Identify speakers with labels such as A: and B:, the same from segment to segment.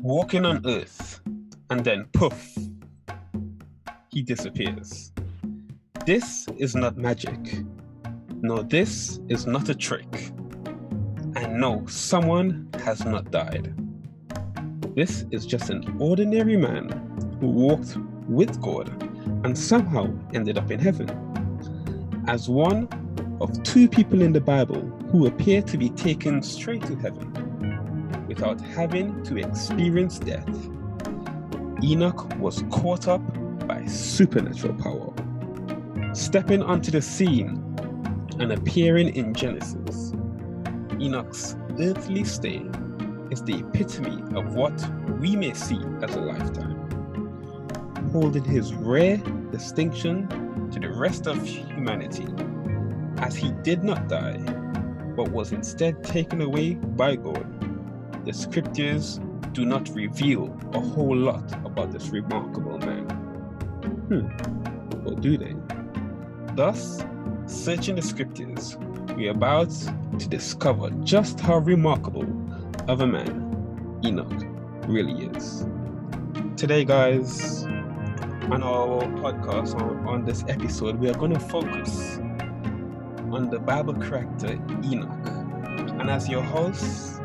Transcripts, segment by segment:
A: walking on earth, and then poof, he disappears. This is not magic. No, this is not a trick. And no, someone has not died. This is just an ordinary man who walked with God and somehow ended up in heaven. As one of two people in the Bible who appear to be taken straight to heaven without having to experience death, Enoch was caught up by supernatural power. Stepping onto the scene and appearing in Genesis, Enoch's earthly stay is the epitome of what we may see as a lifetime, holding his rare distinction to the rest of humanity, as he did not die, but was instead taken away by God. The scriptures do not reveal a whole lot about this remarkable man. Hmm, or do they? Thus, searching the scriptures, we are about to discover just how remarkable of a man Enoch really is. Today, guys, on our podcast, on, on this episode, we are going to focus on the Bible character Enoch. And as your host,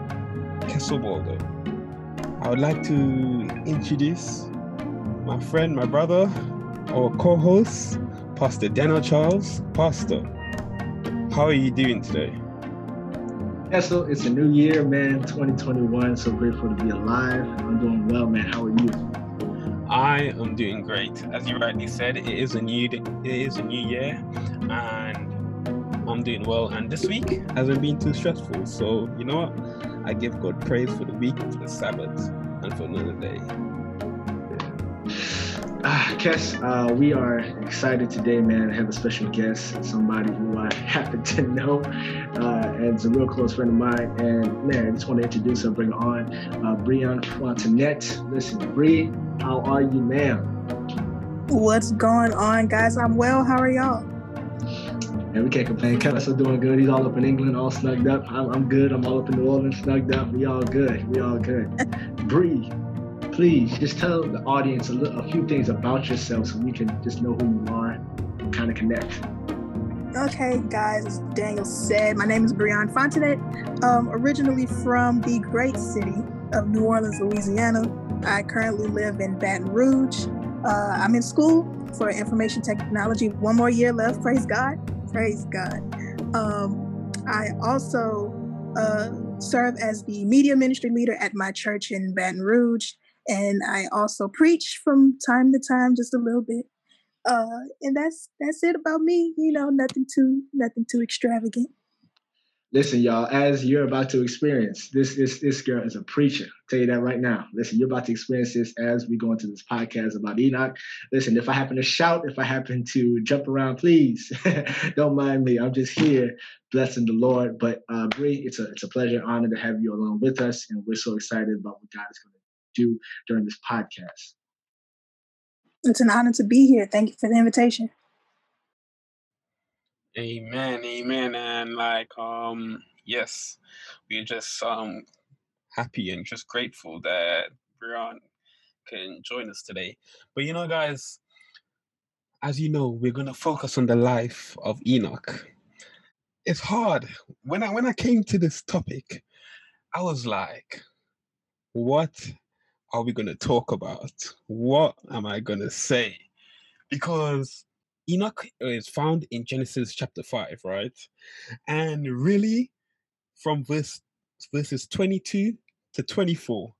A: Kessel Baldo, I would like to introduce my friend, my brother, our co host, Pastor Daniel Charles. Pastor, how are you doing today?
B: Yeah, so it's a new year, man, 2021. So grateful to be alive. I'm doing well, man. How are you?
A: I am doing great. As you rightly said, it is a new it is a new year, and I'm doing well. And this week hasn't been too stressful. So you know what? I give God praise for the week, for the Sabbath, and for another day.
B: Ah, Kes, uh, we are excited today, man. I have a special guest, somebody who I happen to know, uh, and it's a real close friend of mine. And man, I just want to introduce her, bring her on, uh, Breon Fontanette. Listen, Bree, how are you, ma'am?
C: What's going on, guys? I'm well. How are y'all?
B: And we can't complain. Kevin's still doing good. He's all up in England, all snugged up. I'm, I'm good. I'm all up in New Orleans, snugged up. We all good. We all good. Bree, please just tell the audience a, little, a few things about yourself so we can just know who you are, and kind of connect.
C: Okay, guys, as Daniel said, my name is Breon Fontanet, um, originally from the great city of New Orleans, Louisiana. I currently live in Baton Rouge. Uh, I'm in school for information technology. One more year left. Praise God. Praise God. Um, I also uh, serve as the media ministry leader at my church in Baton Rouge and I also preach from time to time, just a little bit. Uh, and that's that's it about me. You know, nothing too nothing too extravagant.
B: Listen, y'all, as you're about to experience, this this this girl is a preacher. I'll tell you that right now. Listen, you're about to experience this as we go into this podcast about Enoch. Listen, if I happen to shout, if I happen to jump around, please don't mind me. I'm just here blessing the Lord. But uh Bree, it's a it's a pleasure, honor to have you along with us, and we're so excited about what God is going to do during this podcast.
C: It's an honor to be here. Thank you for the invitation.
A: Amen, amen, and like um yes, we're just um happy and just grateful that Brian can join us today. But you know, guys, as you know, we're gonna focus on the life of Enoch. It's hard. When I when I came to this topic, I was like, what are we to talk about? What am I to say? Because Enoch is found in Genesis chapter 5, right? And really, from verse verses 22 to 24,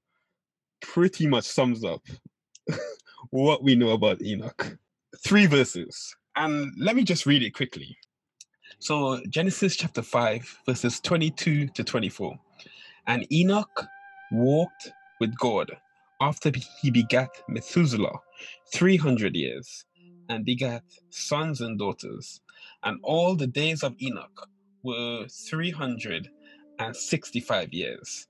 A: pretty much sums up what we know about Enoch. Three verses. And let me just read it quickly. So, Genesis chapter 5, verses 22 to 24. And Enoch walked with God after he begat Methuselah 300 years, and begat sons and daughters. And all the days of Enoch were 365 years.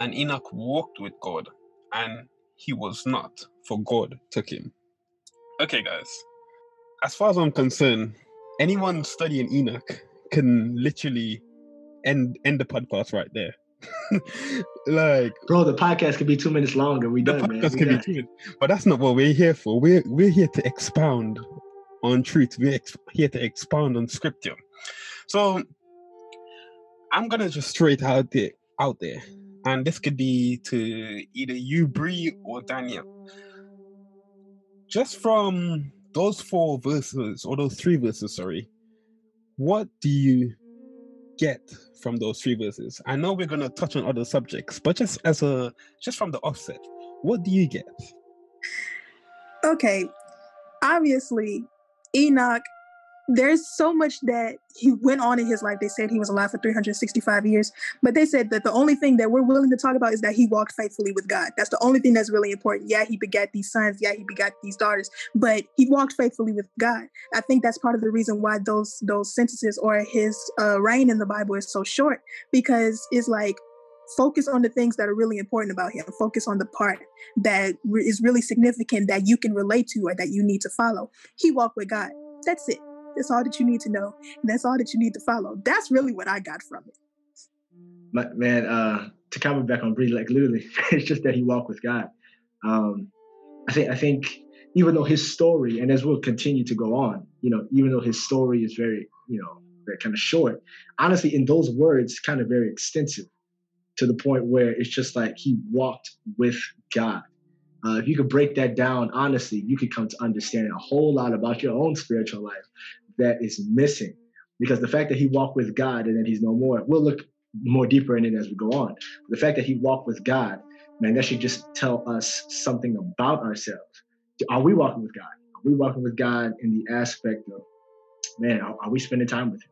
A: And Enoch walked with God, and he was not, for God took him. Okay, guys, as far as I'm concerned, anyone studying Enoch can literally end, end the podcast right there like,
B: bro, the podcast could be two minutes longer. We done, man. We done.
A: Be but that's not what we're here for. We're we're here to expound on truth. We're ex- here to expound on scripture. So I'm gonna just straight out there, out there, and this could be to either you, Bree, or Daniel. Just from those four verses, or those three verses, sorry, what do you get from those three verses? I know we're gonna touch on other subjects, but just as a just from the offset, what do you get?
C: Okay, obviously, Enoch there's so much that he went on in his life. They said he was alive for 365 years, but they said that the only thing that we're willing to talk about is that he walked faithfully with God. That's the only thing that's really important. Yeah, he begat these sons. Yeah, he begat these daughters, but he walked faithfully with God. I think that's part of the reason why those those sentences or his uh, reign in the Bible is so short because it's like focus on the things that are really important about him focus on the part that is really significant that you can relate to or that you need to follow he walked with god that's it that's all that you need to know. And that's all that you need to follow. That's really what I got from it.
B: My, man, uh, to comment back on Bree, like literally, it's just that he walked with God. Um, I think I think even though his story, and as we'll continue to go on, you know, even though his story is very, you know, very kind of short, honestly, in those words, kind of very extensive to the point where it's just like he walked with God. Uh, if you could break that down honestly, you could come to understand a whole lot about your own spiritual life that is missing. Because the fact that he walked with God and then he's no more, we'll look more deeper in it as we go on. The fact that he walked with God, man, that should just tell us something about ourselves. Are we walking with God? Are we walking with God in the aspect of, man, are, are we spending time with him?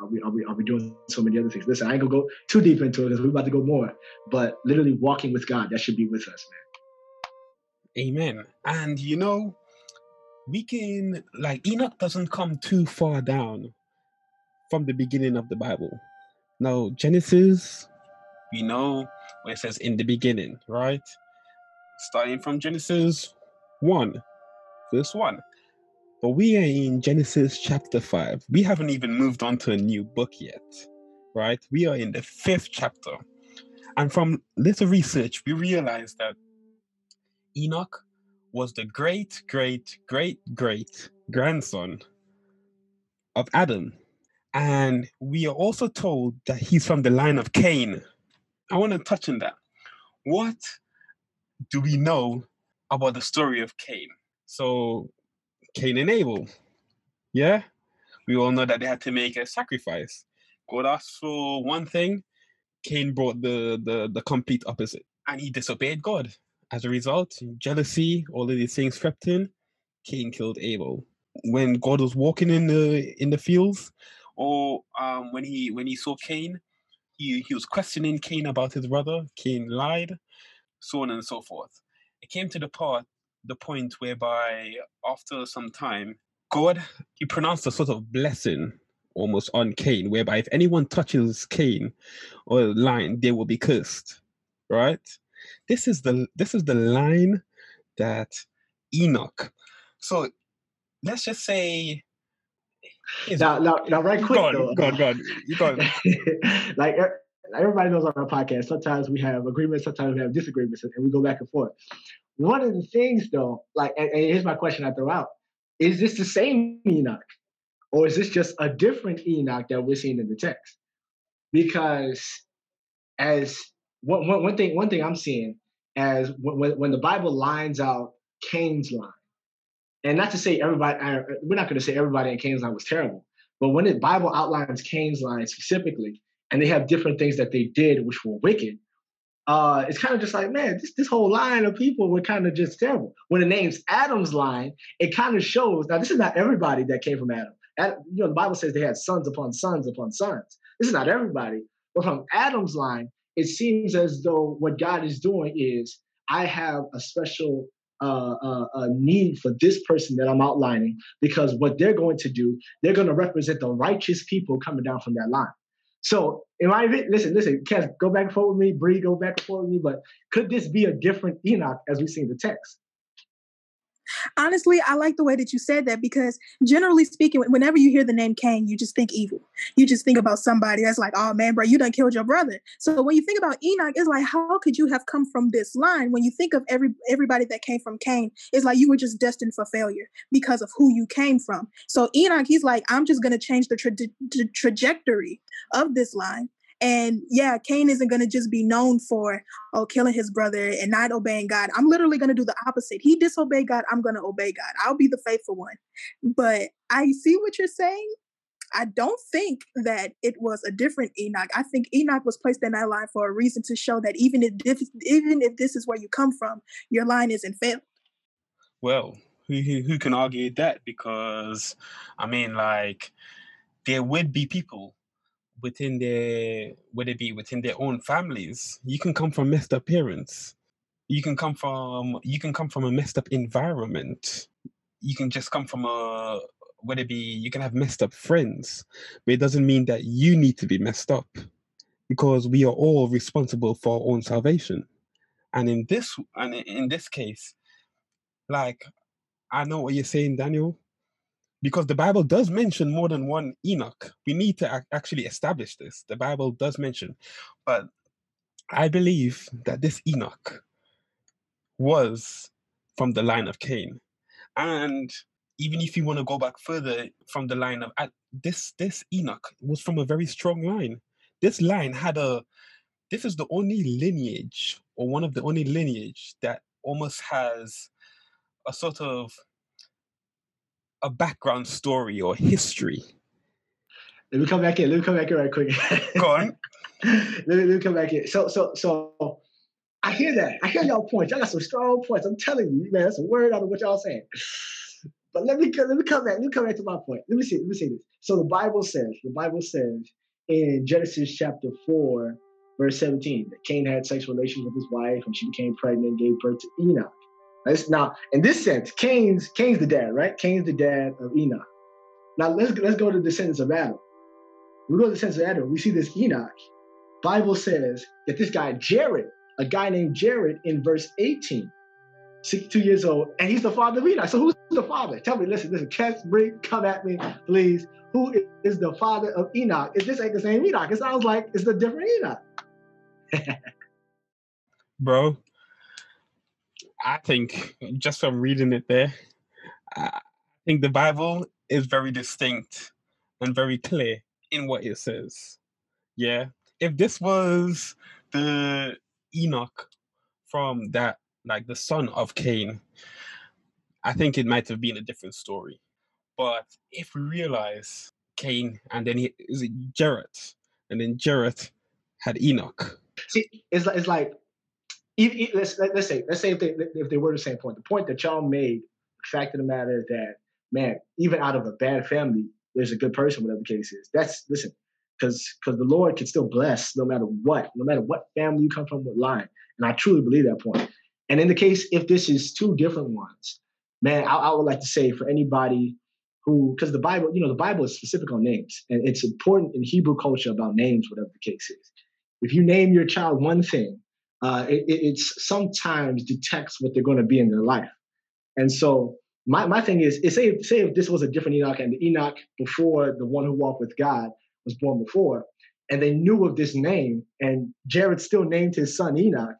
B: Are we, are we are we doing so many other things? Listen, I ain't gonna go too deep into it because we're about to go more. But literally walking with God, that should be with us,
A: man. Amen. And you know, we can like Enoch doesn't come too far down from the beginning of the Bible. Now Genesis, we know where it says in the beginning, right? Starting from Genesis 1, verse 1. But we are in Genesis chapter 5. We haven't even moved on to a new book yet, right? We are in the fifth chapter. And from little research, we realize that Enoch was the great, great, great, great grandson of Adam. And we are also told that he's from the line of Cain. I want to touch on that. What do we know about the story of Cain? So, Cain and Abel. Yeah? We all know that they had to make a sacrifice. God asked for one thing, Cain brought the, the, the complete opposite, and he disobeyed God. As a result, jealousy, all of these things crept in. Cain killed Abel. When God was walking in the in the fields, or um, when he when he saw Cain, he, he was questioning Cain about his brother. Cain lied, so on and so forth. It came to the part, the point whereby after some time, God he pronounced a sort of blessing almost on Cain, whereby if anyone touches Cain or line, they will be cursed. Right? This is the this is the line that Enoch. So let's just say
B: now, now, now, right quick
A: go on,
B: though.
A: Go on, go on. You go on.
B: like uh, everybody knows on our podcast, sometimes we have agreements, sometimes we have disagreements, and we go back and forth. One of the things, though, like, and, and here's my question I throw out: Is this the same Enoch, or is this just a different Enoch that we're seeing in the text? Because as one, one, one thing one thing I'm seeing as when, when the Bible lines out Cain's line, and not to say everybody, we're not going to say everybody in Cain's line was terrible, but when the Bible outlines Cain's line specifically, and they have different things that they did which were wicked, uh, it's kind of just like, man, this, this whole line of people were kind of just terrible. When the name's Adam's line, it kind of shows. Now, this is not everybody that came from Adam. Adam. You know, the Bible says they had sons upon sons upon sons. This is not everybody. But from Adam's line, it seems as though what God is doing is I have a special uh, uh, need for this person that I'm outlining because what they're going to do, they're going to represent the righteous people coming down from that line. So, am I listen? Listen, Kes, go back and forth with me. Bree, go back and forth with me. But could this be a different Enoch as we see in the text?
C: Honestly, I like the way that you said that because generally speaking, whenever you hear the name Cain, you just think evil. You just think about somebody that's like, oh man, bro, you done killed your brother. So when you think about Enoch, it's like, how could you have come from this line? When you think of every everybody that came from Cain, it's like you were just destined for failure because of who you came from. So Enoch, he's like, I'm just gonna change the, tra- the trajectory of this line and yeah, Cain isn't going to just be known for, oh, killing his brother and not obeying God. I'm literally going to do the opposite. He disobeyed God. I'm going to obey God. I'll be the faithful one. But I see what you're saying. I don't think that it was a different Enoch. I think Enoch was placed in that line for a reason to show that even if even if this is where you come from, your line isn't failed.
A: Well, who, who who can argue that? Because I mean, like, there would be people within their whether it be within their own families you can come from messed up parents. You can come from you can come from a messed up environment. You can just come from a whether it be you can have messed up friends but it doesn't mean that you need to be messed up because we are all responsible for our own salvation. And in this and in this case like i know what you're saying daniel because the Bible does mention more than one Enoch. We need to ac- actually establish this. The Bible does mention, but I believe that this Enoch was from the line of Cain, and even if you want to go back further from the line of this, this Enoch was from a very strong line. This line had a. This is the only lineage, or one of the only lineage that almost has a sort of a background story or history.
B: Let me come back in. Let me come back in right quick.
A: Go on.
B: let, me, let me come back in. So, so, so, I hear that. I hear y'all points. Y'all got some strong points. I'm telling you, man, that's a word out of what y'all saying. But let me let me come back. Let me come back to my point. Let me see. Let me see this. So the Bible says, the Bible says in Genesis chapter four, verse 17, that Cain had sexual relations with his wife, and she became pregnant and gave birth to Enoch. Let's now, in this sense, Cain's Cain's the dad, right? Cain's the dad of Enoch. Now let's let's go to the descendants of Adam. we go to the descendants of Adam, we see this Enoch. Bible says that this guy Jared, a guy named Jared, in verse 18, 62 years old, and he's the father of Enoch. So who's the father? Tell me, listen, listen, catch, bring, come at me, please. Who is the father of Enoch? Is this ain't the same Enoch? It sounds like it's the different Enoch.
A: Bro, I think just from reading it there, I think the Bible is very distinct and very clear in what it says. Yeah. If this was the Enoch from that, like the son of Cain, I think it might have been a different story. But if we realize Cain and then he is it Jared, and then Jared had Enoch.
B: See, it's like, it's like let's let's say let's say if they if they were the same point, the point that y'all made, the fact of the matter is that man, even out of a bad family, there's a good person, whatever the case is. That's listen, because because the Lord can still bless no matter what, no matter what family you come from, what line, and I truly believe that point. And in the case if this is two different ones, man, I, I would like to say for anybody who, because the Bible, you know, the Bible is specific on names, and it's important in Hebrew culture about names, whatever the case is. If you name your child one thing, uh, it, it's sometimes detects what they're going to be in their life. And so my, my thing is, is say, say if this was a different Enoch and the Enoch before the one who walked with God was born before, and they knew of this name, and Jared still named his son Enoch,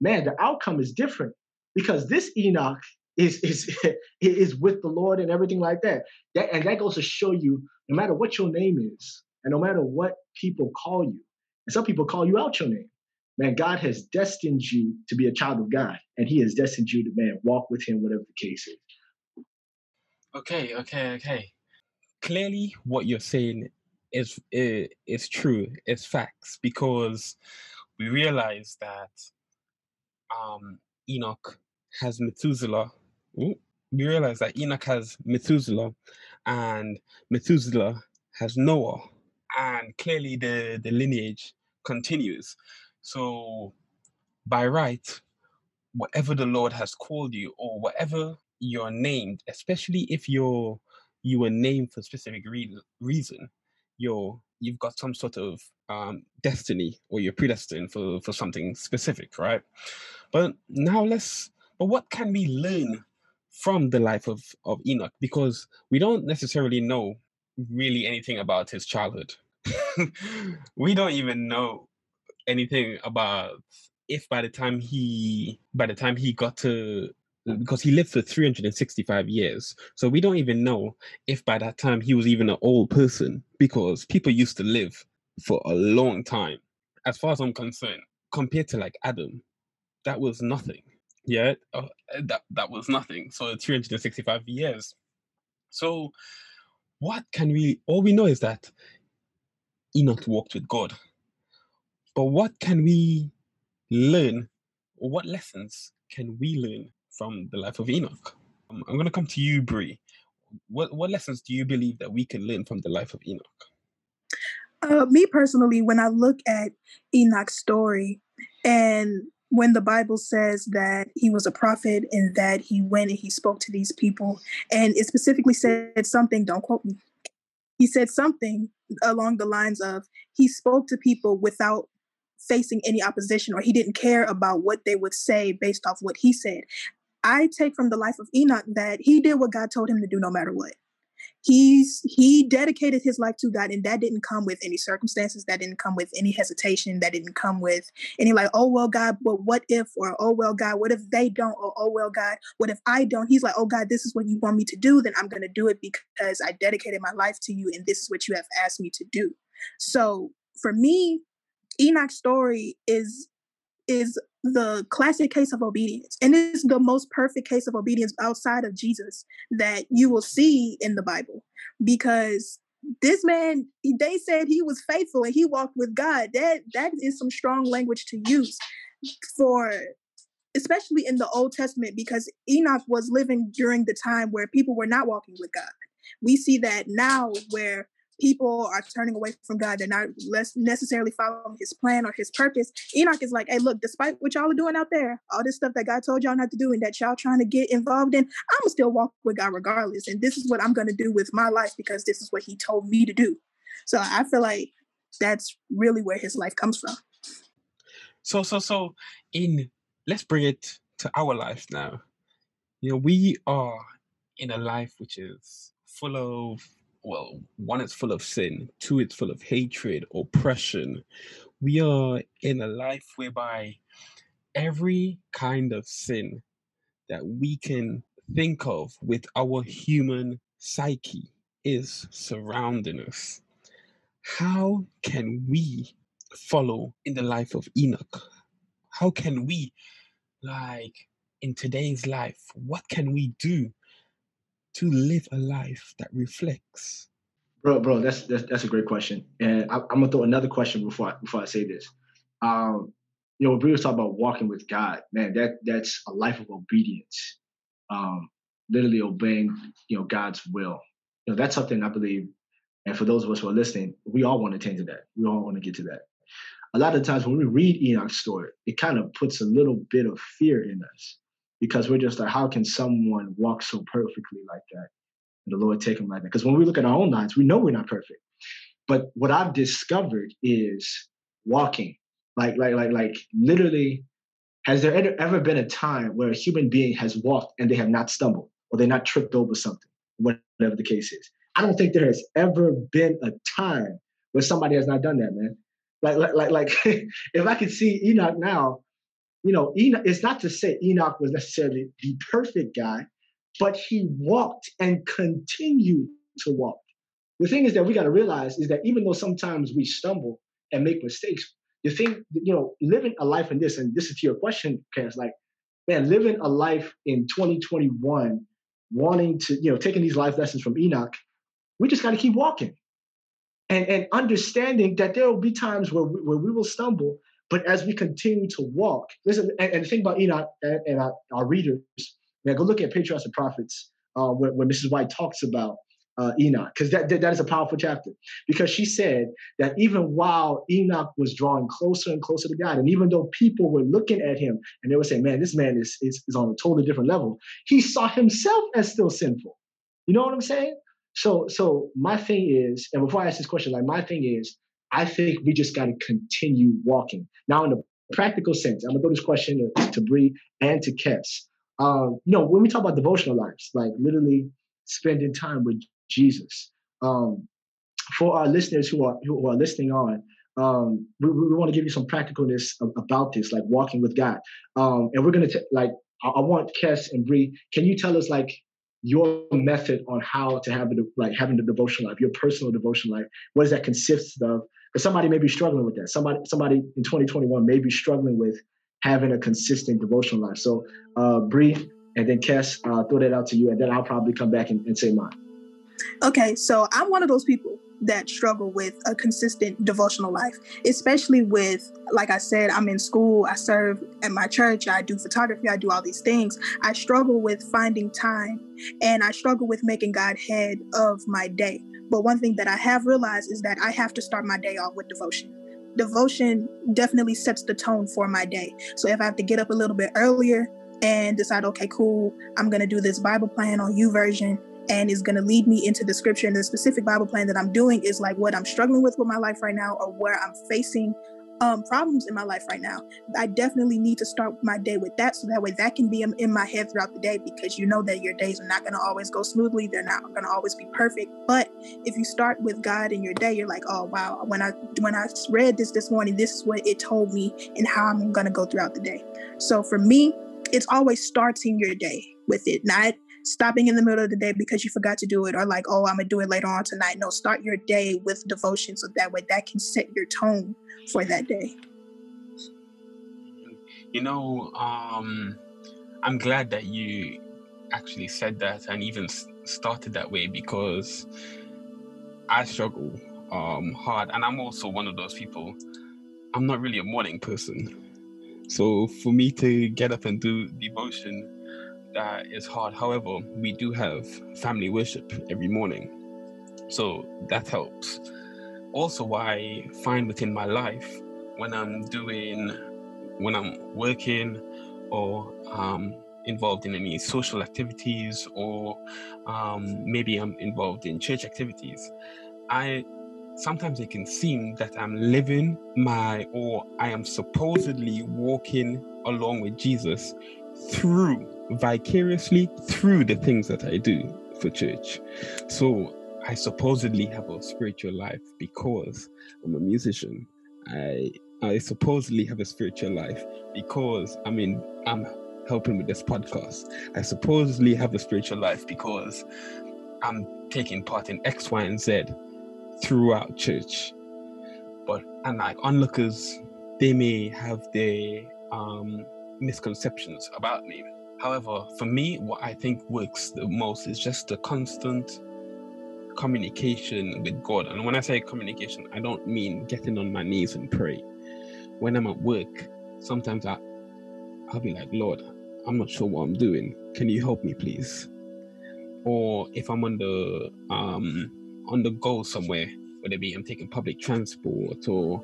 B: man, the outcome is different because this Enoch is is is with the Lord and everything like that. that. And that goes to show you, no matter what your name is, and no matter what people call you, and some people call you out your name, man, God has destined you to be a child of God, and He has destined you to, man, walk with Him, whatever the case is.
A: Okay, okay, okay. Clearly, what you're saying is is, true. It's facts because we realize that um, Enoch has Methuselah. Ooh, we realize that Enoch has Methuselah, and Methuselah has Noah, and clearly the the lineage continues. So, by right, whatever the Lord has called you, or whatever you're named, especially if you're you were named for specific re- reason, you're you've got some sort of um, destiny, or you're predestined for for something specific, right? But now let's. But what can we learn from the life of, of Enoch because we don't necessarily know really anything about his childhood. we don't even know anything about if by the time he by the time he got to because he lived for 365 years. So we don't even know if by that time he was even an old person because people used to live for a long time as far as i'm concerned compared to like adam. That was nothing. Yeah uh, that, that was nothing. So 365 years. So what can we all we know is that enoch walked with god but what can we learn, or what lessons can we learn from the life of Enoch? Um, I'm going to come to you, Brie. What what lessons do you believe that we can learn from the life of Enoch?
C: Uh, me personally, when I look at Enoch's story, and when the Bible says that he was a prophet and that he went and he spoke to these people, and it specifically said something, don't quote me. He said something along the lines of he spoke to people without facing any opposition or he didn't care about what they would say based off what he said. I take from the life of Enoch that he did what God told him to do no matter what. He's he dedicated his life to God, and that didn't come with any circumstances, that didn't come with any hesitation, that didn't come with any like, oh well, God, but what if, or oh well, God, what if they don't, or oh well, God, what if I don't? He's like, oh God, this is what you want me to do, then I'm gonna do it because I dedicated my life to you, and this is what you have asked me to do. So for me, Enoch's story is is the classic case of obedience and it's the most perfect case of obedience outside of Jesus that you will see in the Bible because this man they said he was faithful and he walked with God. That that is some strong language to use for especially in the Old Testament because Enoch was living during the time where people were not walking with God. We see that now where people are turning away from God. They're not less necessarily following his plan or his purpose. Enoch is like, hey, look, despite what y'all are doing out there, all this stuff that God told y'all not to do and that y'all trying to get involved in, I'm still walk with God regardless. And this is what I'm gonna do with my life because this is what he told me to do. So I feel like that's really where his life comes from.
A: So so so in let's bring it to our life now. You know, we are in a life which is full of well, one, it's full of sin. Two, it's full of hatred, oppression. We are in a life whereby every kind of sin that we can think of with our human psyche is surrounding us. How can we follow in the life of Enoch? How can we, like in today's life, what can we do to live a life that reflects?
B: Bro, bro, that's that's, that's a great question, and I, am gonna throw another question before I, before I say this. Um, you know, Brie was talking about walking with God, man. That that's a life of obedience, um, literally obeying, you know, God's will. You know, that's something I believe, and for those of us who are listening, we all want to attain to that. We all want to get to that. A lot of times when we read Enoch's story, it kind of puts a little bit of fear in us because we're just like, how can someone walk so perfectly like that? And the Lord take him like that. Because when we look at our own lives, we know we're not perfect. But what I've discovered is walking. Like, like, like, like literally, has there ever been a time where a human being has walked and they have not stumbled or they're not tripped over something, whatever the case is? I don't think there has ever been a time where somebody has not done that, man. Like, like, like, like if I could see Enoch now, you know, Enoch, it's not to say Enoch was necessarily the perfect guy, but he walked and continued to walk. The thing is that we got to realize is that even though sometimes we stumble and make mistakes, the thing, you know, living a life in this, and this is to your question, Cass, like, man, living a life in 2021, wanting to, you know, taking these life lessons from Enoch, we just got to keep walking. And, and understanding that there will be times where we, where we will stumble, but as we continue to walk, listen, and, and the thing about Enoch and, and our, our, readers, now go look at Patriarchs and Prophets, uh, when, when Mrs. White talks about uh, Enoch, because that, that, that is a powerful chapter. Because she said that even while Enoch was drawing closer and closer to God, and even though people were looking at him and they were saying, man, this man is, is, is on a totally different level, he saw himself as still sinful. You know what I'm saying? So, so my thing is, and before I ask this question, like my thing is, I think we just got to continue walking. Now, in a practical sense, I'm gonna throw this question to, to Bree and to Kes. Um, you know, when we talk about devotional lives, like literally spending time with Jesus. Um, for our listeners who are who are listening on, um, we, we want to give you some practicalness about this, like walking with God. Um, and we're gonna t- like I, I want Kes and Bree. Can you tell us like your method on how to have the like having the devotional life, your personal devotional life? What does that consist of? Because somebody may be struggling with that. Somebody somebody in 2021 may be struggling with having a consistent devotional life. So, uh, Bree and then Kes, uh, throw that out to you, and then I'll probably come back and, and say mine.
C: Okay, so I'm one of those people that struggle with a consistent devotional life, especially with, like I said, I'm in school, I serve at my church, I do photography, I do all these things. I struggle with finding time and I struggle with making God head of my day. But one thing that I have realized is that I have to start my day off with devotion. Devotion definitely sets the tone for my day. So if I have to get up a little bit earlier and decide, okay, cool, I'm going to do this Bible plan on YouVersion and is going to lead me into the scripture. And the specific Bible plan that I'm doing is like what I'm struggling with with my life right now or where I'm facing um, problems in my life right now. I definitely need to start my day with that so that way that can be in my head throughout the day because you know that your days are not going to always go smoothly. They're not going to always be perfect. But if you start with God in your day, you're like, oh wow, when I when I read this this morning, this is what it told me and how I'm going to go throughout the day. So for me, it's always starting your day with it, not stopping in the middle of the day because you forgot to do it or like, oh, I'm gonna do it later on tonight. No, start your day with devotion so that way that can set your tone for that day.
A: You know, um, I'm glad that you actually said that and even started that way because I struggle um, hard, and I'm also one of those people. I'm not really a morning person, so for me to get up and do devotion that is hard. However, we do have family worship every morning, so that helps. Also, I find within my life when I'm doing, when I'm working, or um, involved in any social activities, or um, maybe I'm involved in church activities, I sometimes it can seem that I'm living my or I am supposedly walking along with Jesus through vicariously through the things that I do for church. So I supposedly have a spiritual life because I'm a musician. I I supposedly have a spiritual life because I mean I'm helping with this podcast. I supposedly have a spiritual life because I'm taking part in X, Y, and Z throughout church. But and like onlookers, they may have their um misconceptions about me. However, for me, what I think works the most is just the constant communication with God. And when I say communication, I don't mean getting on my knees and pray. When I'm at work, sometimes I, I'll be like, Lord, I'm not sure what I'm doing. Can you help me, please? Or if I'm on the um, on the go somewhere, whether it be I'm taking public transport or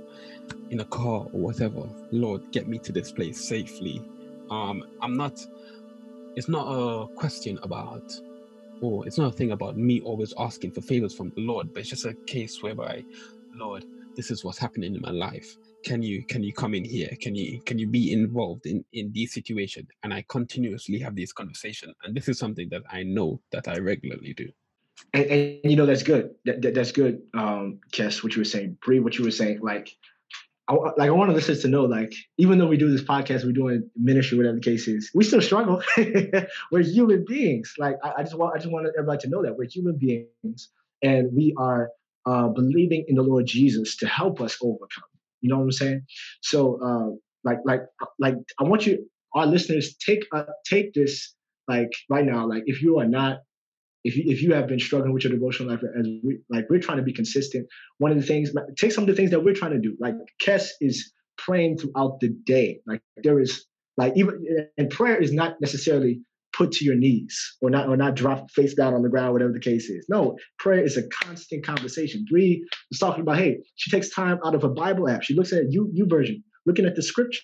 A: in a car or whatever. Lord, get me to this place safely. Um, I'm not. It's not a question about, or it's not a thing about me always asking for favors from the Lord, but it's just a case whereby, Lord, this is what's happening in my life. Can you can you come in here? Can you can you be involved in in this situation? And I continuously have these conversations, and this is something that I know that I regularly do
B: and, and you know that's good. That, that, that's good, um, Kes. What you were saying, Bree. What you were saying, like, I, like I want listeners to know, like, even though we do this podcast, we're doing ministry, whatever the case is, we still struggle. we're human beings. Like, I, I, just want, I just want everybody to know that we're human beings, and we are uh, believing in the Lord Jesus to help us overcome. You know what I'm saying? So, uh, like, like, like, I want you, our listeners, take uh, take this, like, right now. Like, if you are not if you, if you have been struggling with your devotional life as we, like we're trying to be consistent one of the things take some of the things that we're trying to do. Like kes is praying throughout the day. Like there is like even and prayer is not necessarily put to your knees or not or not drop face down on the ground whatever the case is. No prayer is a constant conversation. Bree was talking about hey she takes time out of a bible app. She looks at you YouVersion looking at the scriptures.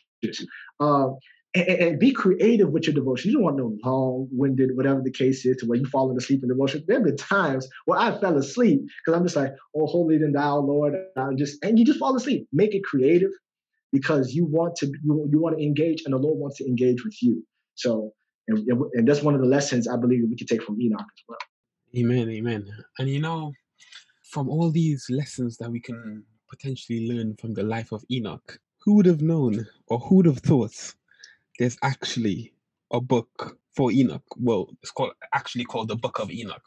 B: Uh, and, and, be creative with your devotion. You don't want no long-winded, whatever the case is, to where you fall asleep in devotion. There have been times where I fell asleep because I'm just like, "Oh, holy and thou, Lord," I'm just, and you just fall asleep. Make it creative because you want to you, you want to engage, and the Lord wants to engage with you. So and, and that's one of the lessons I believe we can take from Enoch as well.
A: Amen, amen. And you know, from all these lessons that we can potentially learn from the life of Enoch, who would have known or who would have thought there's actually a book for Enoch? Well, it's called actually called the Book of Enoch.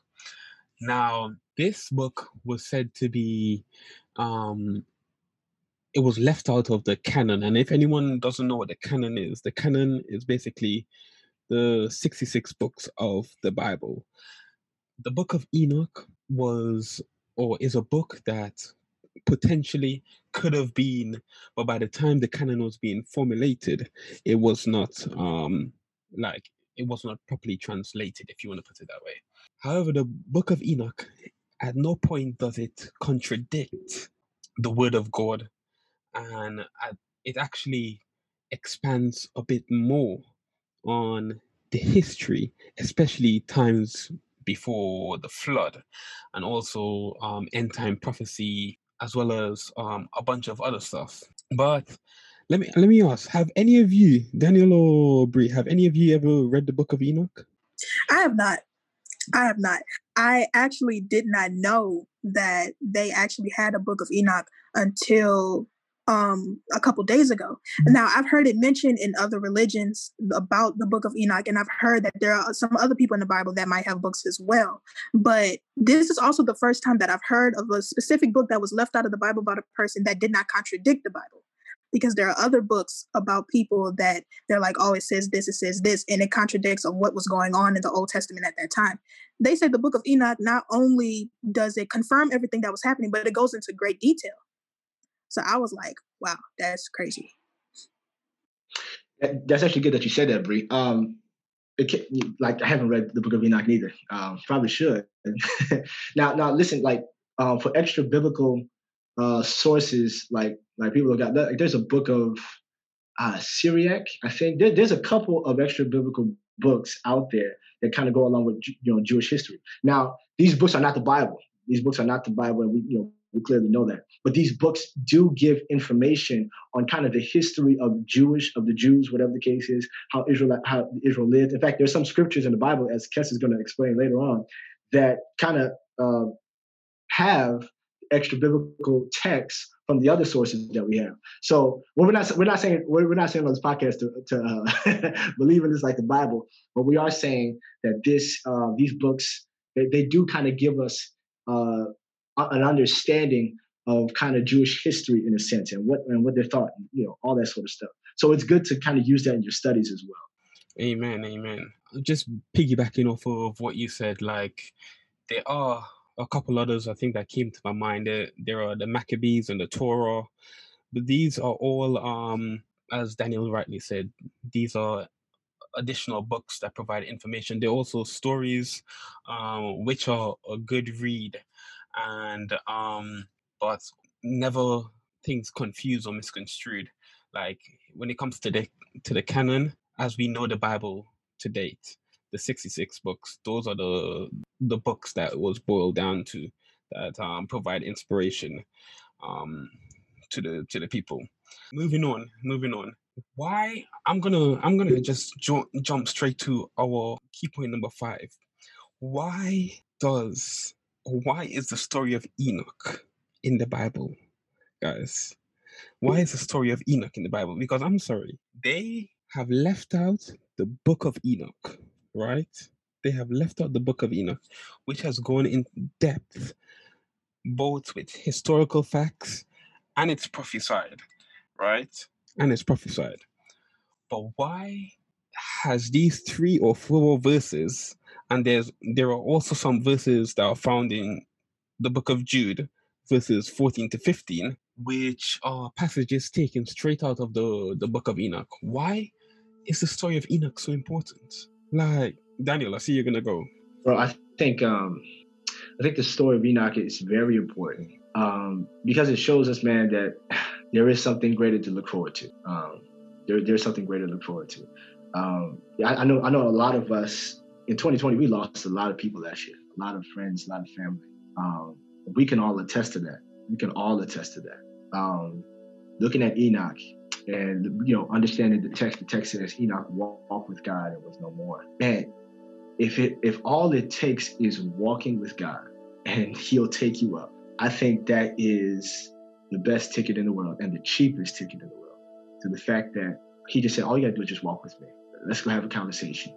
A: Now, this book was said to be um it was left out of the canon. And if anyone doesn't know what the canon is, the canon is basically the 66 books of the Bible. The book of Enoch was or is a book that potentially could have been, but by the time the canon was being formulated, it was not um like it was not properly translated, if you want to put it that way. However, the book of Enoch, at no point does it contradict the word of God, and it actually expands a bit more on the history, especially times before the flood, and also um, end time prophecy, as well as um, a bunch of other stuff. But let me let me ask: Have any of you, Daniel or Brie, have any of you ever read the Book of Enoch?
C: I have not. I have not. I actually did not know that they actually had a Book of Enoch until um, a couple days ago. Mm-hmm. Now, I've heard it mentioned in other religions about the book of Enoch, and I've heard that there are some other people in the Bible that might have books as well. But this is also the first time that I've heard of a specific book that was left out of the Bible about a person that did not contradict the Bible. Because there are other books about people that they're like, oh, it says this, it says this, and it contradicts of what was going on in the Old Testament at that time. They say the book of Enoch not only does it confirm everything that was happening, but it goes into great detail so I was like, wow, that's crazy.
B: That's actually good that you said that, Brie. Um, it, like I haven't read the Book of Enoch neither. Um, probably should. now, now listen. Like um, for extra biblical uh, sources, like like people have got. Like, there's a book of uh, Syriac. I think there, there's a couple of extra biblical books out there that kind of go along with you know Jewish history. Now, these books are not the Bible. These books are not the Bible, we you know we clearly know that. But these books do give information on kind of the history of Jewish, of the Jews, whatever the case is, how Israel, how Israel lived. In fact, there's some scriptures in the Bible, as Kes is going to explain later on, that kind of uh, have extra biblical texts from the other sources that we have. So we're not we're not saying we're not saying on this podcast to, to uh, believe in this like the Bible, but we are saying that this uh, these books they, they do kind of give us uh, an understanding of kind of Jewish history in a sense and what and what they thought, you know, all that sort of stuff. So it's good to kind of use that in your studies as well.
A: Amen, amen. Just piggybacking off of what you said, like there are a couple others I think that came to my mind. There, there are the Maccabees and the Torah, but these are all, um, as Daniel rightly said, these are additional books that provide information. They're also stories, um, which are a good read and um but never things confused or misconstrued. Like when it comes to the to the canon as we know the bible to date the 66 books those are the the books that was boiled down to that um, provide inspiration um, to the to the people. Moving on moving on. Why i'm gonna i'm gonna just jump jump straight to our key point number five. Why does why is the story of Enoch in the Bible, guys? Why is the story of Enoch in the Bible? Because I'm sorry, they have left out the book of Enoch, right? They have left out the book of Enoch, which has gone in depth both with historical facts and it's prophesied, right? And it's prophesied. But why has these three or four verses and there's there are also some verses that are found in the book of Jude, verses 14 to 15, which are passages taken straight out of the, the book of Enoch. Why is the story of Enoch so important? Like, Daniel, I see you're gonna go.
B: Well, I think um I think the story of Enoch is very important. Um, because it shows us, man, that there is something greater to look forward to. Um, there, there's something greater to look forward to. Um, I, I know I know a lot of us in 2020, we lost a lot of people that year, a lot of friends, a lot of family. Um, we can all attest to that. We can all attest to that. Um, looking at Enoch, and you know, understanding the text, the text says Enoch walked with God and was no more. And if it if all it takes is walking with God and He'll take you up, I think that is the best ticket in the world and the cheapest ticket in the world. To the fact that He just said, all you gotta do is just walk with me. Let's go have a conversation.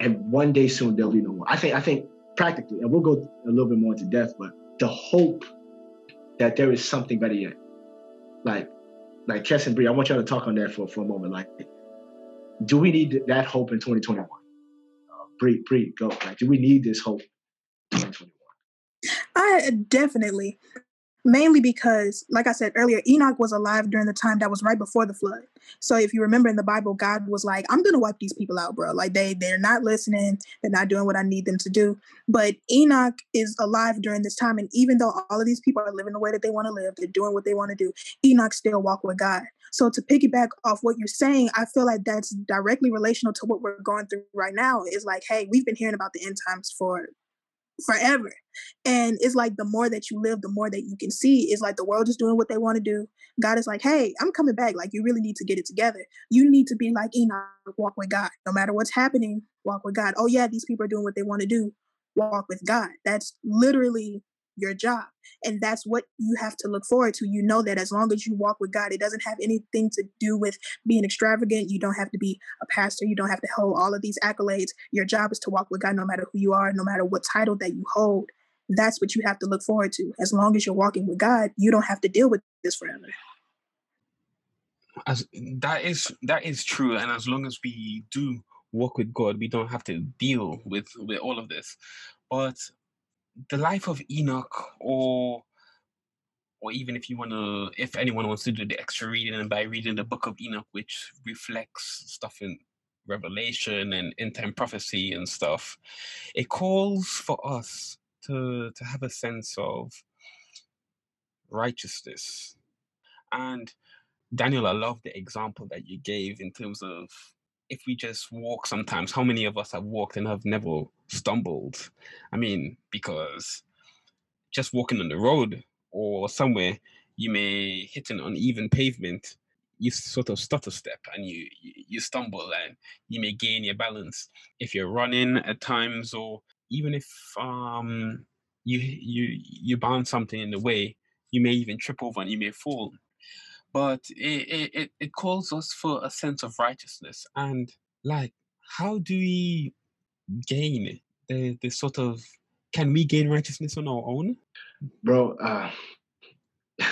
B: And one day soon there'll be no more. I think I think practically, and we'll go a little bit more into depth, but the hope that there is something better yet. Like like Kes and Bree, I want y'all to talk on that for, for a moment. Like, do we need that hope in 2021? Uh, Bree, Bree, go. Like, do we need this hope in 2021?
C: I definitely mainly because like i said earlier enoch was alive during the time that was right before the flood. So if you remember in the bible god was like i'm gonna wipe these people out bro. Like they they're not listening. They're not doing what i need them to do. But enoch is alive during this time and even though all of these people are living the way that they want to live they're doing what they want to do enoch still walk with god. So to piggyback off what you're saying i feel like that's directly relational to what we're going through right now is like hey we've been hearing about the end times for forever. And it's like the more that you live, the more that you can see. It's like the world is doing what they want to do. God is like, hey, I'm coming back. Like, you really need to get it together. You need to be like Enoch, walk with God. No matter what's happening, walk with God. Oh, yeah, these people are doing what they want to do. Walk with God. That's literally your job. And that's what you have to look forward to. You know that as long as you walk with God, it doesn't have anything to do with being extravagant. You don't have to be a pastor. You don't have to hold all of these accolades. Your job is to walk with God no matter who you are, no matter what title that you hold. That's what you have to look forward to. As long as you're walking with God, you don't have to deal with this forever.
A: As that is that is true, and as long as we do walk with God, we don't have to deal with with all of this. But the life of Enoch, or or even if you want to, if anyone wants to do the extra reading and by reading the book of Enoch, which reflects stuff in Revelation and end time prophecy and stuff, it calls for us to to have a sense of righteousness. And Daniel, I love the example that you gave in terms of if we just walk sometimes, how many of us have walked and have never stumbled? I mean, because just walking on the road or somewhere, you may hit an uneven pavement, you sort of stutter step and you you stumble and you may gain your balance. If you're running at times, or even if um you you you bounce something in the way, you may even trip over and you may fall but it, it, it calls us for a sense of righteousness. And like, how do we gain the, the sort of, can we gain righteousness on our own?
B: Bro, uh,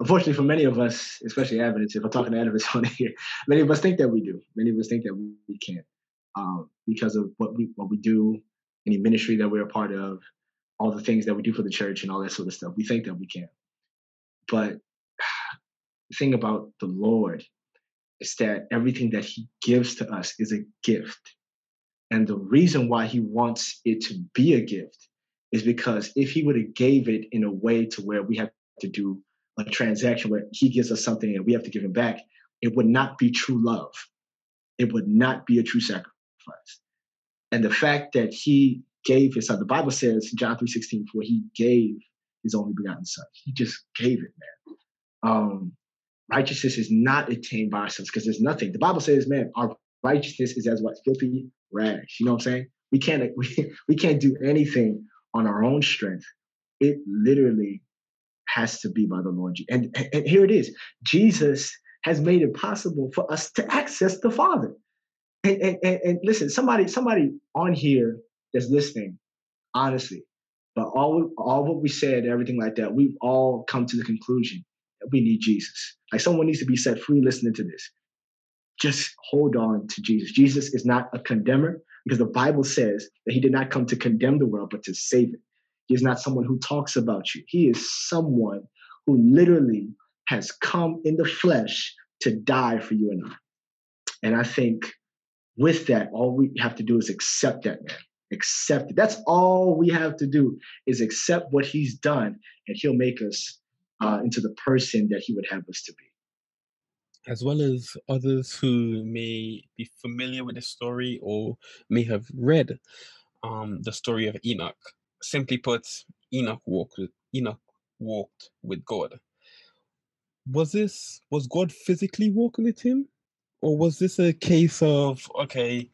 B: unfortunately for many of us, especially Adventists, if I'm talking to Adventists on here, many of us think that we do. Many of us think that we can't um, because of what we what we do, any ministry that we're a part of, all the things that we do for the church and all that sort of stuff. We think that we can. But thing about the Lord is that everything that He gives to us is a gift. And the reason why He wants it to be a gift is because if He would have gave it in a way to where we have to do a transaction where He gives us something and we have to give Him back, it would not be true love. It would not be a true sacrifice. And the fact that He gave His Son, the Bible says in John 3 16, for He gave His only begotten Son. He just gave it, man. Um, righteousness is not attained by ourselves because there's nothing. The Bible says, man, our righteousness is as what filthy rags. You know what I'm saying? We can't we, we can't do anything on our own strength. It literally has to be by the Lord. And, and here it is. Jesus has made it possible for us to access the Father. And, and, and, and listen, somebody somebody on here that's listening, honestly, but all all what we said, everything like that, we've all come to the conclusion we need Jesus. Like someone needs to be set free listening to this. Just hold on to Jesus. Jesus is not a condemner because the Bible says that he did not come to condemn the world, but to save it. He is not someone who talks about you. He is someone who literally has come in the flesh to die for you and I. And I think with that, all we have to do is accept that, man. Accept it. That's all we have to do is accept what he's done, and he'll make us uh, into the person that he would have us to be.
A: As well as others who may be familiar with the story or may have read um, the story of Enoch. Simply put, Enoch walked with Enoch walked with God. was this was God physically walking with him, or was this a case of okay,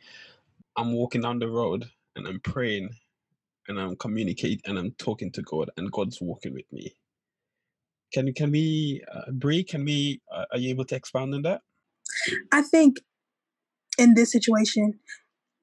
A: I'm walking down the road and I'm praying and I'm communicating and I'm talking to God and God's walking with me. Can can we, uh, Bree? Can we? Uh, are you able to expand on that?
C: I think in this situation,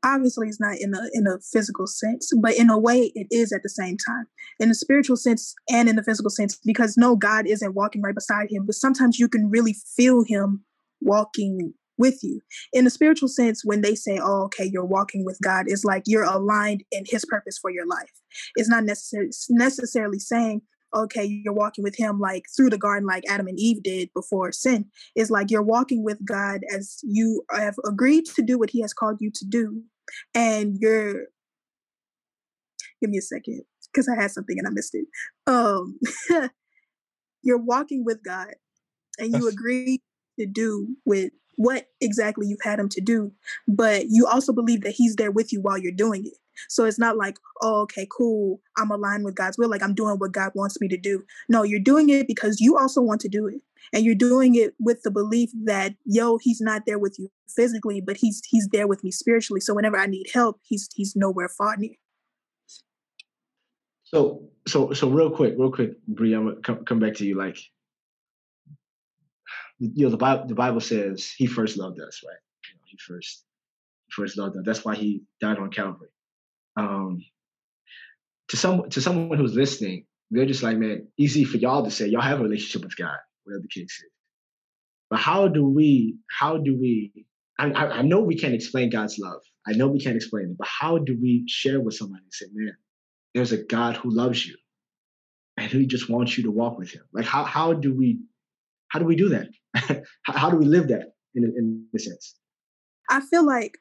C: obviously it's not in a in a physical sense, but in a way it is at the same time. In the spiritual sense and in the physical sense, because no, God isn't walking right beside him, but sometimes you can really feel him walking with you. In the spiritual sense, when they say, oh, okay, you're walking with God, it's like you're aligned in his purpose for your life. It's not necessarily necessarily saying, okay, you're walking with him like through the garden like Adam and Eve did before sin. It's like you're walking with God as you have agreed to do what he has called you to do. And you're give me a second because I had something and I missed it. Um you're walking with God and you agree to do with what exactly you've had him to do, but you also believe that he's there with you while you're doing it. So it's not like, oh, okay, cool, I'm aligned with God's will, like I'm doing what God wants me to do. No, you're doing it because you also want to do it. And you're doing it with the belief that, yo, he's not there with you physically, but he's he's there with me spiritually. So whenever I need help, he's he's nowhere far near.
B: So so so real quick, real quick, Bree, I'm gonna come, come back to you. Like you know, the Bible, the Bible says he first loved us, right? You know, he first, first loved us. That's why he died on Calvary. Um, to some, to someone who's listening, they're just like, man, easy for y'all to say y'all have a relationship with God, whatever the case is. But how do we, how do we, I, I know we can't explain God's love. I know we can't explain it, but how do we share with somebody and say, man, there's a God who loves you and he just wants you to walk with him? Like, how, how do we how do we do that? how do we live that in, in a sense?
C: I feel like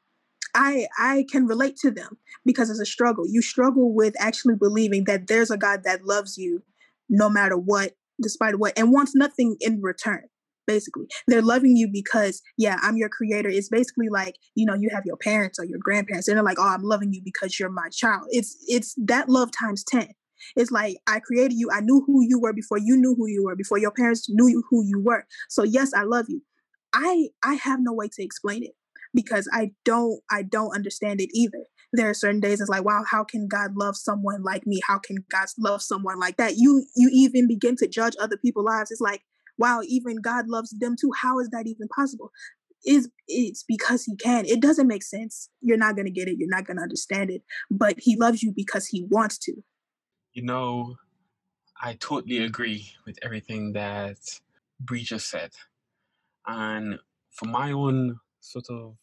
C: I I can relate to them because it's a struggle. You struggle with actually believing that there's a God that loves you no matter what, despite what, and wants nothing in return. Basically, they're loving you because, yeah, I'm your creator. It's basically like you know you have your parents or your grandparents, and they're like, oh, I'm loving you because you're my child. It's it's that love times ten. It's like I created you. I knew who you were before you knew who you were, before your parents knew who you were. So yes, I love you. I I have no way to explain it because I don't I don't understand it either. There are certain days it's like, wow, how can God love someone like me? How can God love someone like that? You you even begin to judge other people's lives. It's like, wow, even God loves them too. How is that even possible? Is it's because he can. It doesn't make sense. You're not gonna get it. You're not gonna understand it. But he loves you because he wants to.
A: You know, I totally agree with everything that Bree just said. And for my own sort of,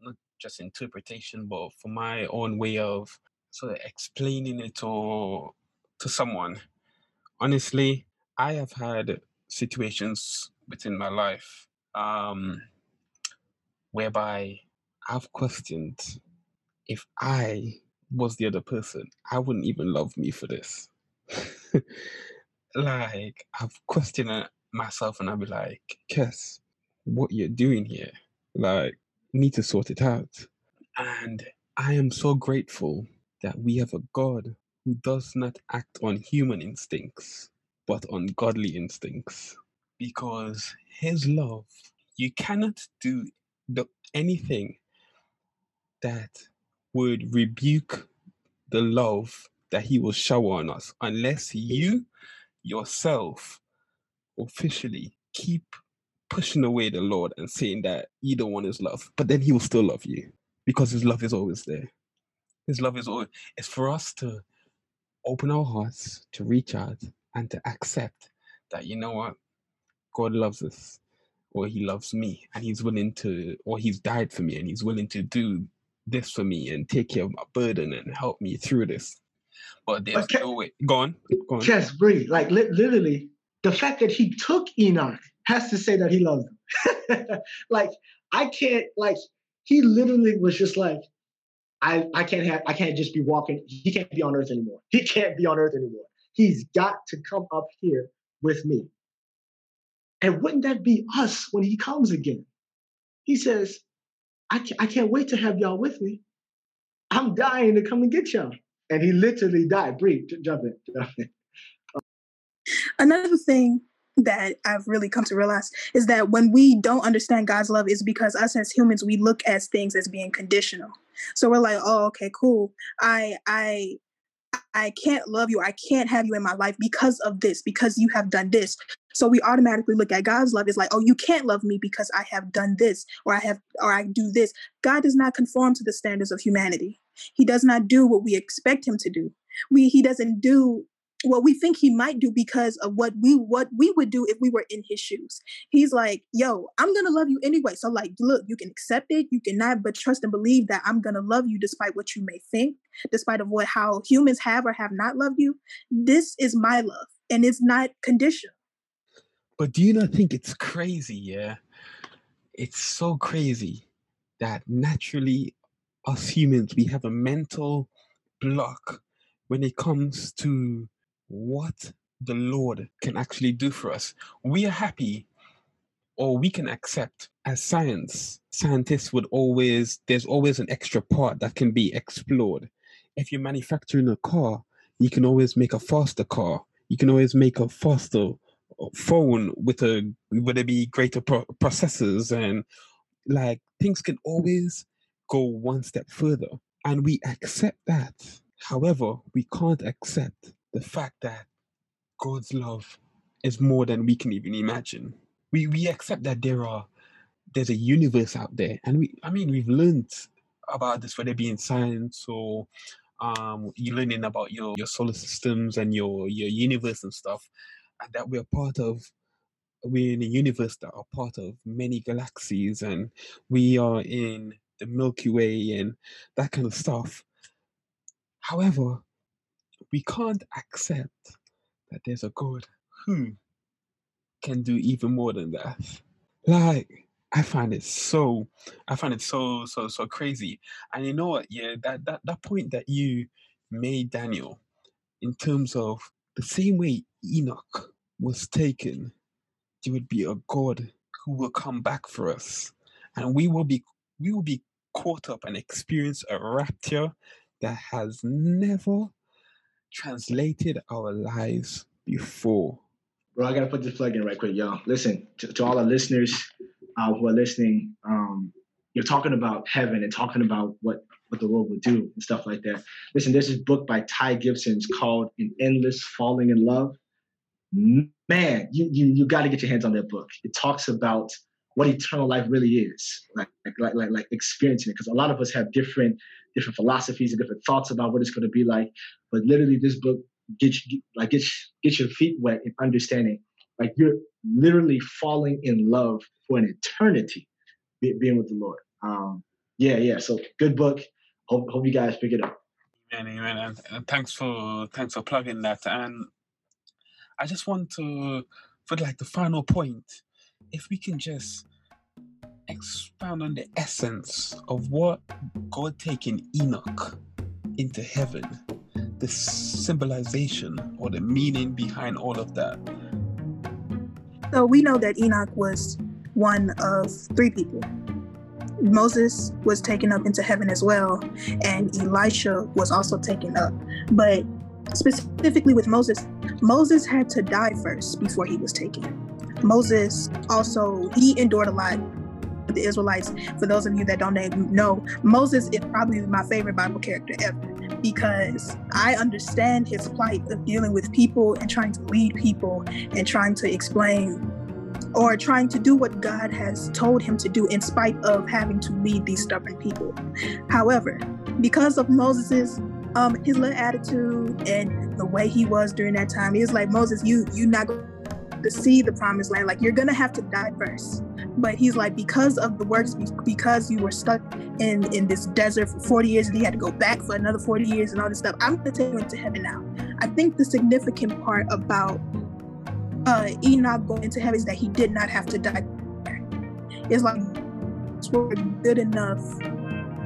A: not just interpretation, but for my own way of sort of explaining it to, to someone, honestly, I have had situations within my life um, whereby I've questioned if I was the other person, I wouldn't even love me for this. like I've questioned myself and I'd be like, Kes, what you're doing here? Like, need to sort it out. And I am so grateful that we have a God who does not act on human instincts, but on godly instincts. Because his love, you cannot do the, anything that would rebuke the love that he will shower on us unless you yourself officially keep pushing away the Lord and saying that either one is love, but then he will still love you because his love is always there. His love is always it's for us to open our hearts to reach out and to accept that you know what God loves us or he loves me and he's willing to or he's died for me and he's willing to do this for me and take care of my burden and help me through this. But there's okay. no way. Go on. Go on.
B: Just breathe. Like li- literally, the fact that he took Enoch has to say that he loves them. like I can't. Like he literally was just like, I I can't have. I can't just be walking. He can't be on Earth anymore. He can't be on Earth anymore. He's got to come up here with me. And wouldn't that be us when he comes again? He says, I can't, I can't wait to have y'all with me. I'm dying to come and get y'all. And he literally died. Bree, jump in. Jump in.
C: Another thing that I've really come to realize is that when we don't understand God's love is because us as humans we look at things as being conditional. So we're like, "Oh, okay, cool. I I I can't love you. I can't have you in my life because of this, because you have done this. So we automatically look at God's love as like, oh, you can't love me because I have done this or I have or I do this. God does not conform to the standards of humanity. He does not do what we expect him to do. We he doesn't do what we think he might do because of what we what we would do if we were in his shoes. He's like, "Yo, I'm going to love you anyway." So like, look, you can accept it, you cannot but trust and believe that I'm going to love you despite what you may think, despite of what how humans have or have not loved you. This is my love and it's not conditional.
A: But do you not think it's crazy, yeah? It's so crazy that naturally us humans we have a mental block when it comes to what the Lord can actually do for us. We are happy or we can accept as science. Scientists would always, there's always an extra part that can be explored. If you're manufacturing a car, you can always make a faster car. You can always make a faster phone with a, would it be greater pro- processors and like things can always go one step further. And we accept that. However, we can't accept the fact that God's love is more than we can even imagine. We we accept that there are there's a universe out there, and we I mean we've learned about this whether it be in science or um you're learning about your your solar systems and your your universe and stuff, and that we're part of we're in a universe that are part of many galaxies and we are in the Milky Way and that kind of stuff. However, we can't accept that there's a God who can do even more than that. Like, I find it so, I find it so, so, so crazy. And you know what? Yeah, that that that point that you made, Daniel, in terms of the same way Enoch was taken, there would be a God who will come back for us, and we will be we will be caught up and experience a rapture that has never translated our lives before.
B: Bro, I gotta put this plug in right quick, y'all. Listen to, to all our listeners uh, who are listening. Um, you're talking about heaven and talking about what what the Lord would do and stuff like that. Listen, there's this book by Ty Gibson. It's called "An Endless Falling in Love." Man, you you you got to get your hands on that book. It talks about what eternal life really is, like like like like experiencing it. Because a lot of us have different different philosophies and different thoughts about what it's going to be like. But literally, this book gets like gets gets your feet wet in understanding. Like you're literally falling in love for an eternity, being with the Lord. Um, yeah, yeah. So good book. Hope hope you guys pick it up.
A: Amen, amen. And, and thanks for thanks for plugging that. And I just want to, for like the final point, if we can just expound on the essence of what God taking Enoch into heaven, the symbolization or the meaning behind all of that.
C: So we know that Enoch was one of three people. Moses was taken up into heaven as well, and Elisha was also taken up. But specifically with Moses, Moses had to die first before he was taken. Moses also he endured a lot the Israelites. For those of you that don't know, Moses is probably my favorite Bible character ever because I understand his plight of dealing with people and trying to lead people and trying to explain or trying to do what God has told him to do in spite of having to lead these stubborn people. However, because of Moses's um his little attitude and the way he was during that time, he was like Moses, you you not going to see the promised land. Like you're gonna have to die first. But he's like, because of the works, because you were stuck in in this desert for 40 years, and he had to go back for another 40 years and all this stuff. I'm gonna take you into heaven now. I think the significant part about uh, Enoch going to heaven is that he did not have to die. It's like were good enough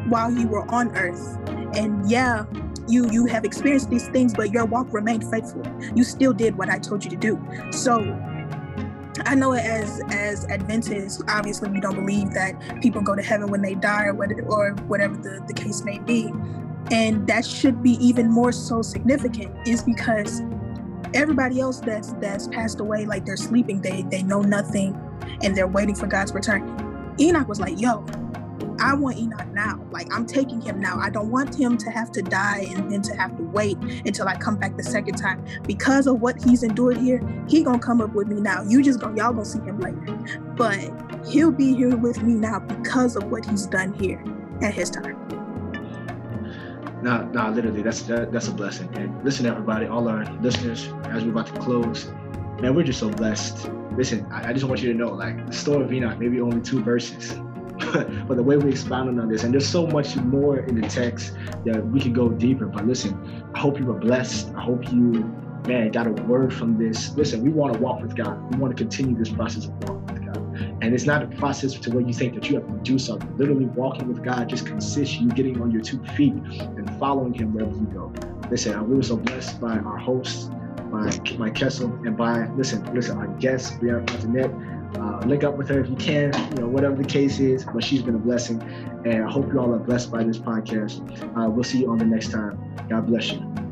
C: while you were on earth. And yeah, you you have experienced these things but your walk remained faithful you still did what i told you to do so I know it as as Adventists, obviously we don't believe that people go to heaven when they die or whatever, or whatever the, the case may be. And that should be even more so significant is because everybody else that's that's passed away, like they're sleeping, they they know nothing, and they're waiting for God's return. Enoch was like, "Yo, I want Enoch now. Like I'm taking him now. I don't want him to have to die and then to have to wait until I come back the second time because of what he's endured here. He gonna come up with me now. You just gonna y'all gonna see him later, but he'll be here with me now because of what he's done here at his time.
B: Nah, nah, literally, that's that, that's a blessing. And listen, everybody, all our listeners, as we're about to close, man, we're just so blessed. Listen, I, I just want you to know, like the story of Enoch, maybe only two verses, but the way we expounded on this, and there's so much more in the text that we could go deeper. But listen, I hope you were blessed. I hope you, man, got a word from this. Listen, we want to walk with God. We want to continue this process of walking with God. And it's not a process to where you think that you have to do something. Literally, walking with God just consists you getting on your two feet and following Him wherever you go. Listen, we were so blessed by our hosts, by my Kessel, and by listen, listen, our guest, Brianna Fontanet. Uh, link up with her if you can, you know, whatever the case is. But she's been a blessing, and I hope you all are blessed by this podcast. Uh, we'll see you on the next time. God bless you.